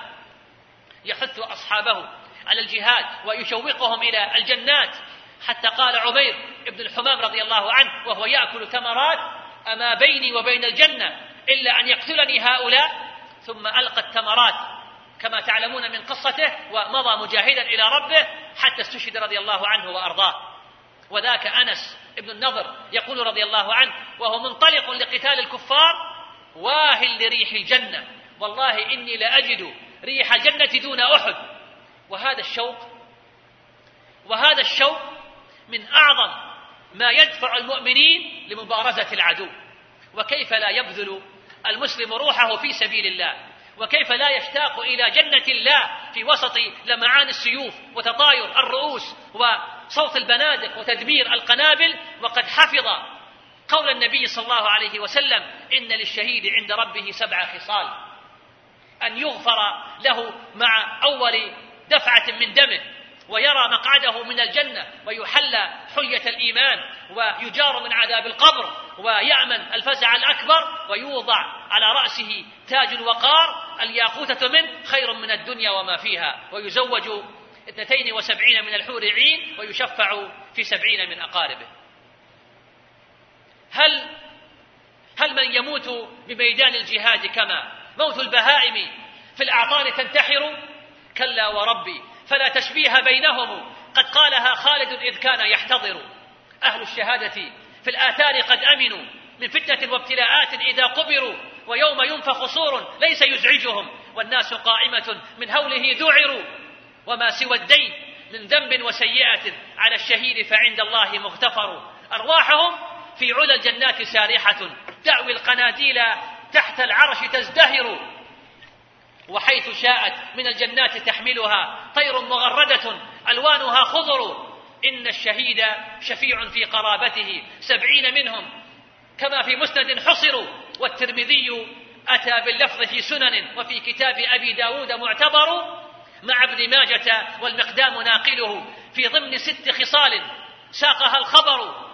يحث أصحابه على الجهاد ويشوقهم إلى الجنات. حتى قال عبير بن الحمام رضي الله عنه وهو يأكل تمرات أما بيني وبين الجنة إلا أن يقتلني هؤلاء ثم ألقى التمرات كما تعلمون من قصته ومضى مجاهدا إلى ربه حتى استشهد رضي الله عنه وأرضاه. وذاك أنس ابن النضر يقول رضي الله عنه وهو منطلق لقتال الكفار واهل لريح الجنة. والله إني لأجد ريح الجنة دون أحد. وهذا الشوق وهذا الشوق من أعظم ما يدفع المؤمنين لمبارزة العدو. وكيف لا يبذل المسلم روحه في سبيل الله؟ وكيف لا يشتاق إلى جنة الله في وسط لمعان السيوف وتطاير الرؤوس وصوت البنادق وتدمير القنابل؟ وقد حفظ قول النبي صلى الله عليه وسلم إن للشهيد عند ربه سبع خصال. أن يغفر له مع أول دفعة من دمه. ويرى مقعده من الجنة ويحلى حلية الإيمان ويجار من عذاب القبر ويأمن الفزع الأكبر ويوضع على رأسه تاج الوقار الياقوتة منه خير من الدنيا وما فيها. ويزوج اثنتين وسبعين من الحور عين ويشفع في سبعين من أقاربه. هل هل من يموت بميدان الجهاد كما؟ موت البهائم في الأعطان تنتحر؟ كلا وربي فلا تشبيه بينهم. قد قالها خالد إذ كان يحتضر. أهل الشهادة في الآثار قد أمنوا من فتنة وابتلاءات إذا قبروا ويوم ينفخ صور ليس يزعجهم والناس قائمة من هوله ذعروا. وما سوى الدين من ذنب وسيئة على الشهيد فعند الله مغتفر. أرواحهم في علا الجنات سارحة تأوي القناديل تحت العرش تزدهر. وحيث شاءت من الجنات تحملها طير مغردة ألوانها خضر. إن الشهيد شفيع في قرابته سبعين منهم. كما في مسند حصروا والترمذي أتى باللفظ في سنن وفي كتاب أبي داود معتبر. مع ابن ماجة والمقدام ناقله. في ضمن ست خصال ساقها الخبر.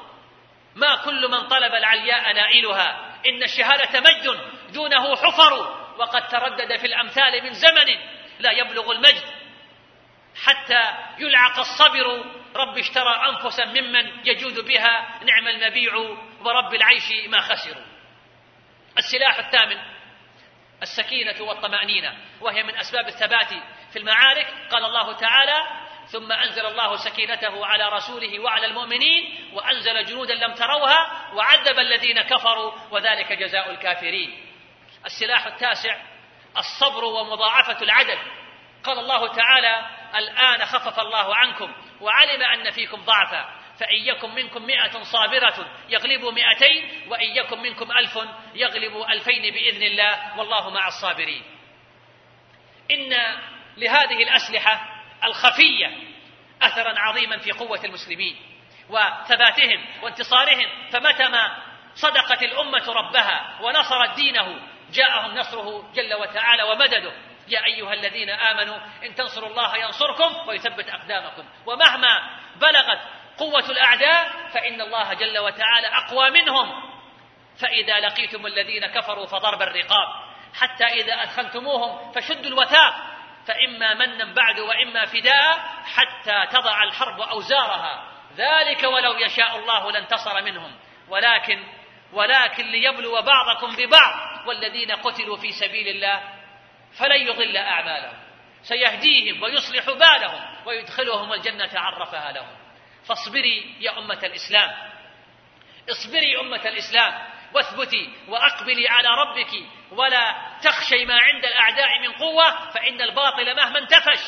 ما كل من طلب العلياء نائلها. إن الشهادة مجد دونه حفر. وقد تردد في الأمثال من زمن لا يبلغ المجد. حتى يلعق الصبر رب اشترى أنفسا ممن يجود بها نعم المبيع ورب العيش ما خسروا. السلاح الثامن السكينة والطمأنينة وهي من أسباب الثبات في المعارك. قال الله تعالى ثم أنزل الله سكينته على رسوله وعلى المؤمنين وأنزل جنودا لم تروها وعذب الذين كفروا وذلك جزاء الكافرين. السلاح التاسع الصبر ومضاعفة العدد. قال الله تعالى الآن خفف الله عنكم وعلم أن فيكم ضعفا فإن يكن منكم مئة صابرة يغلبوا مئتين وإن يكن منكم ألف يغلبوا ألفين بإذن الله والله مع الصابرين. إن لهذه الأسلحة الخفية أثرا عظيما في قوة المسلمين وثباتهم وانتصارهم فمتى ما صدقت الأمة ربها ونصرت دينه جاءهم نصره جل وتعالى ومدده. يا أيها الذين آمنوا إن تنصروا الله ينصركم ويثبت أقدامكم. ومهما بلغت قوة الأعداء فإن الله جل وتعالى أقوى منهم. فإذا لقيتم الذين كفروا فضرب الرقاب. حتى إذا أدخلتموهم فشدوا الوثاق. فإما منا بعد وإما فداء حتى تضع الحرب أوزارها. ذلك ولو يشاء الله لانتصر منهم. ولكن ولكن ليبلو بعضكم ببعض والذين قتلوا في سبيل الله فلن يضل أعمالهم. سيهديهم ويصلح بالهم ويدخلهم الجنة عرفها لهم. فاصبري يا أمة الإسلام. اصبري أمة الإسلام واثبتي وأقبلي على ربك ولا تخشي ما عند الأعداء من قوة فإن الباطل مهما انتفش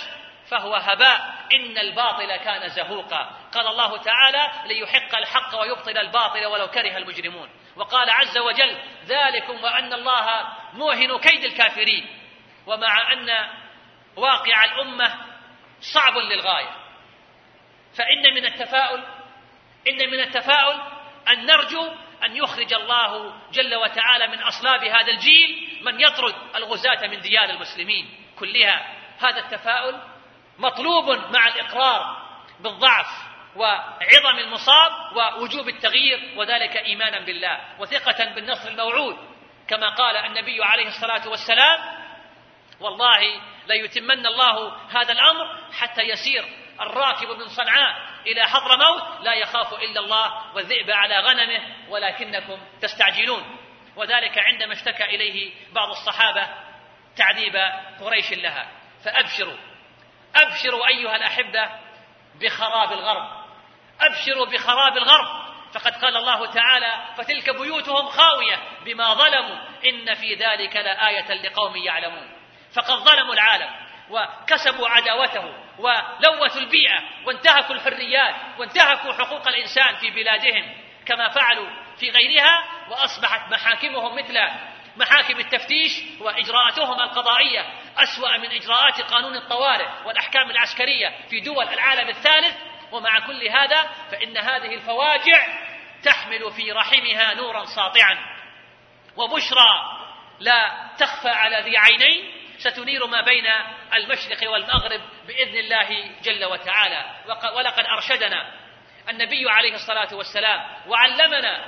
فهو هباء. إن الباطل كان زهوقا. قال الله تعالى ليحق الحق ويبطل الباطل ولو كره المجرمون. وقال عز وجل ذلكم وأن الله موهن كيد الكافرين ومع أن واقع الأمة صعب للغاية. فإن من التفاؤل إن من التفاؤل أن نرجو أن يخرج الله جل وتعالى من أصلاب هذا الجيل من يطرد الغزاة من ديار المسلمين كلها. هذا التفاؤل مطلوب مع الإقرار بالضعف وعظم المصاب ووجوب التغيير وذلك إيمانا بالله وثقة بالنصر الموعود. كما قال النبي عليه الصلاة والسلام والله ليتمن الله هذا الأمر حتى يسير. الراكب من صنعاء إلى حضر موت لا يخاف إلا الله والذئب على غنمه ولكنكم تستعجلون. وذلك عندما اشتكى إليه بعض الصحابة تعذيب قريش لها. فأبشروا أبشروا أيها الأحبة بخراب الغرب. أبشروا بخراب الغرب. فقد قال الله تعالى فتلك بيوتهم خاوية بما ظلموا. إن في ذلك لآية لقوم يعلمون. فقد ظلموا العالم وكسبوا عداوته ولوثوا البيئة وانتهكوا الحريات وانتهكوا حقوق الإنسان في بلادهم كما فعلوا في غيرها وأصبحت محاكمهم مثل محاكم التفتيش وإجراءاتهم القضائية أسوأ من إجراءات قانون الطوارئ والأحكام العسكرية في دول العالم الثالث. ومع كل هذا فإن هذه الفواجع تحمل في رحمها نورا ساطعا. وبشرى لا تخفى على ذي عينين ستنير ما بين المشرق والمغرب بإذن الله جل وتعالى. ولقد أرشدنا النبي عليه الصلاة والسلام وعلمنا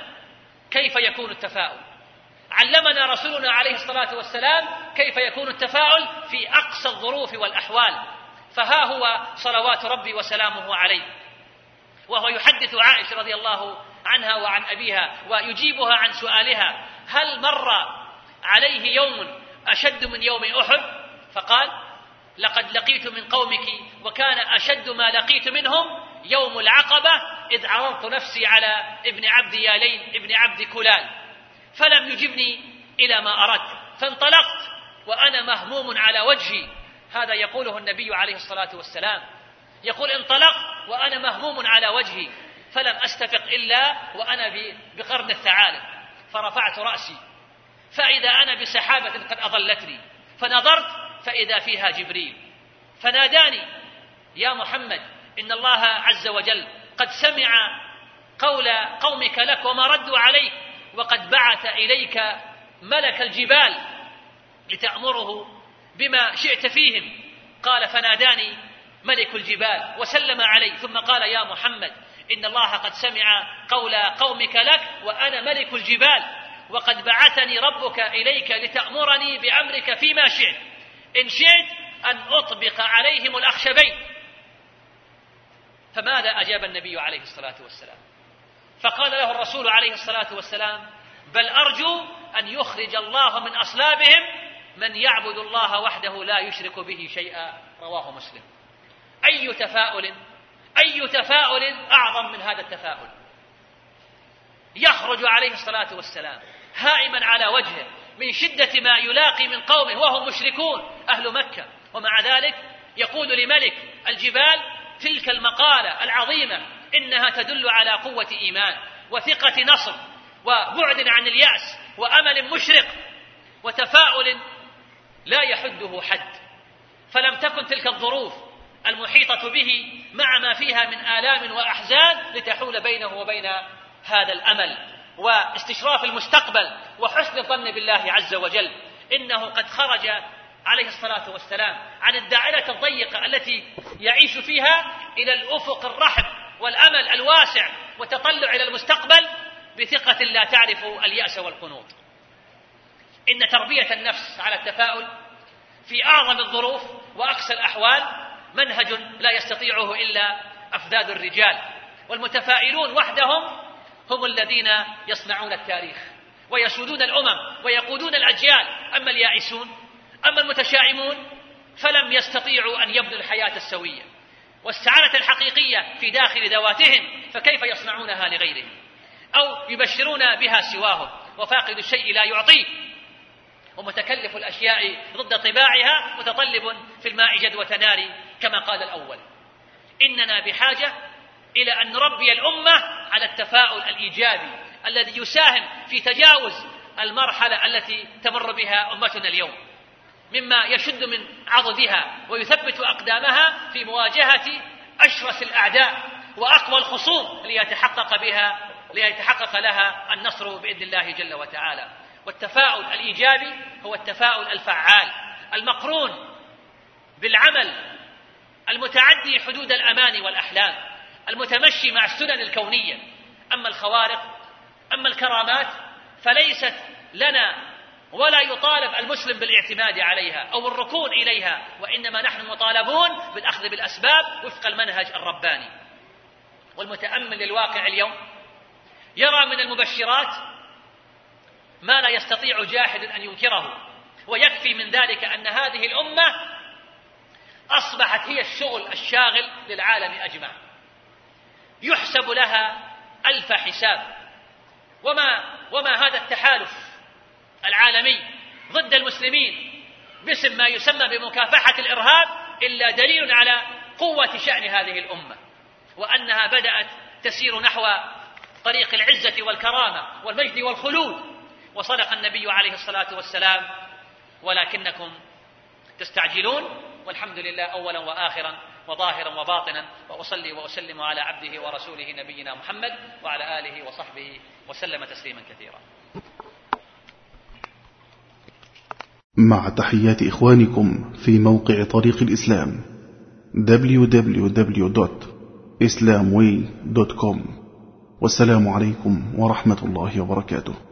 كيف يكون التفاؤل. علمنا رسولنا عليه الصلاة والسلام كيف يكون التفاؤل في أقصى الظروف والأحوال. فها هو صلوات ربي وسلامه عليه. وهو يحدث عائشة رضي الله عنها وعن أبيها ويجيبها عن سؤالها هل مر عليه يوم أشد من يوم أحد؟ فقال لقد لقيت من قومك وكان أشد ما لقيت منهم يوم العقبة إذ عرضت نفسي على ابن عبد يالين ابن عبد كلال فلم يجبني إلى ما أردت فانطلقت وأنا مهموم على وجهي هذا يقوله النبي عليه الصلاة والسلام. يقول انطلقت وأنا مهموم على وجهي فلم أستفق إلا وأنا بقرن الثعالب فرفعت رأسي. فإذا أنا بسحابة قد أظلتني فنظرت فإذا فيها جبريل. فناداني يا محمد إن الله عز وجل قد سمع قول قومك لك وما ردوا عليك وقد بعث إليك ملك الجبال لتأمره بما شئت فيهم. قال فناداني ملك الجبال وسلم علي ثم قال يا محمد إن الله قد سمع قول قومك لك وأنا ملك الجبال وقد بعثني ربك إليك لتأمرني بأمرك فيما شئت. إن شئت أن أطبق عليهم الأخشبين. فماذا أجاب النبي عليه الصلاة والسلام؟ فقال له الرسول عليه الصلاة والسلام بل أرجو أن يخرج الله من أصلابهم من يعبد الله وحده لا يشرك به شيئا رواه مسلم. أي تفاؤل أي تفاؤل أعظم من هذا التفاؤل؟ يخرج عليه الصلاة والسلام هائما على وجهه من شدة ما يلاقي من قومه وهم مشركون أهل مكة. ومع ذلك يقول لملك الجبال تلك المقالة العظيمة إنها تدل على قوة إيمان وثقة نصر وبعد عن اليأس وأمل مشرق وتفاؤل لا يحده حد فلم تكن تلك الظروف المحيطة به مع ما فيها من آلام وأحزان لتحول بينه وبين هذا الأمل. واستشراف المستقبل وحسن الظن بالله عز وجل إنه قد خرج عليه الصلاة والسلام عن الدائره الضيقة التي يعيش فيها إلى الأفق الرحب والأمل الواسع وتطلع إلى المستقبل بثقة لا تعرف اليأس والقنوط. إن تربية النفس على التفاؤل في أعظم الظروف واقسى الأحوال منهج لا يستطيعه إلا أفذاذ الرجال والمتفائلون وحدهم هم الذين يصنعون التاريخ ويسودون الأمم ويقودون الأجيال أما اليائسون أما المتشائمون فلم يستطيعوا أن يبنوا الحياة السوية والسعادة الحقيقية في داخل ذواتهم فكيف يصنعونها لغيرهم؟ أو يبشرون بها سواهم وفاقد الشيء لا يعطيه. ومتكلف الأشياء ضد طباعها متطلب في الماء جدوى نار كما قال الأول. إننا بحاجة إلى أن نربي الأمة على التفاؤل الإيجابي الذي يساهم في تجاوز المرحلة التي تمر بها أمتنا اليوم. مما يشد من عضدها ويثبت أقدامها في مواجهة أشرس الأعداء وأقوى الخصوم ليتحقق بها ليتحقق لها النصر بإذن الله جل وتعالى. والتفاؤل الإيجابي هو التفاؤل الفعال المقرون بالعمل المتعدي حدود الأمان والأحلام المتمشي مع السنن الكونية. أما الخوارق أما الكرامات فليست لنا ولا يطالب المسلم بالاعتماد عليها أو الركون إليها وإنما نحن مطالبون بالأخذ بالأسباب وفق المنهج الرباني. والمتأمل للواقع اليوم يرى من المبشرات ما لا يستطيع جاحد أن ينكره. ويكفي من ذلك أن هذه الأمة أصبحت هي الشغل الشاغل للعالم أجمع. يحسب لها ألف حساب. وما وما هذا التحالف العالمي ضد المسلمين باسم ما يسمى بمكافحة الإرهاب إلا دليل على قوة شأن هذه الأمة. وأنها بدأت تسير نحو طريق العزة والكرامة والمجد والخلود. وصدق النبي عليه الصلاة والسلام. ولكنكم تستعجلون. والحمد لله أولا وآخرا وظاهرا وباطنا. وأصلي وأسلم على عبده ورسوله نبينا محمد وعلى آله وصحبه وسلم تسليما كثيرا. مع تحيات إخوانكم في موقع طريق الإسلام www.islamway.com والسلام عليكم ورحمة الله وبركاته.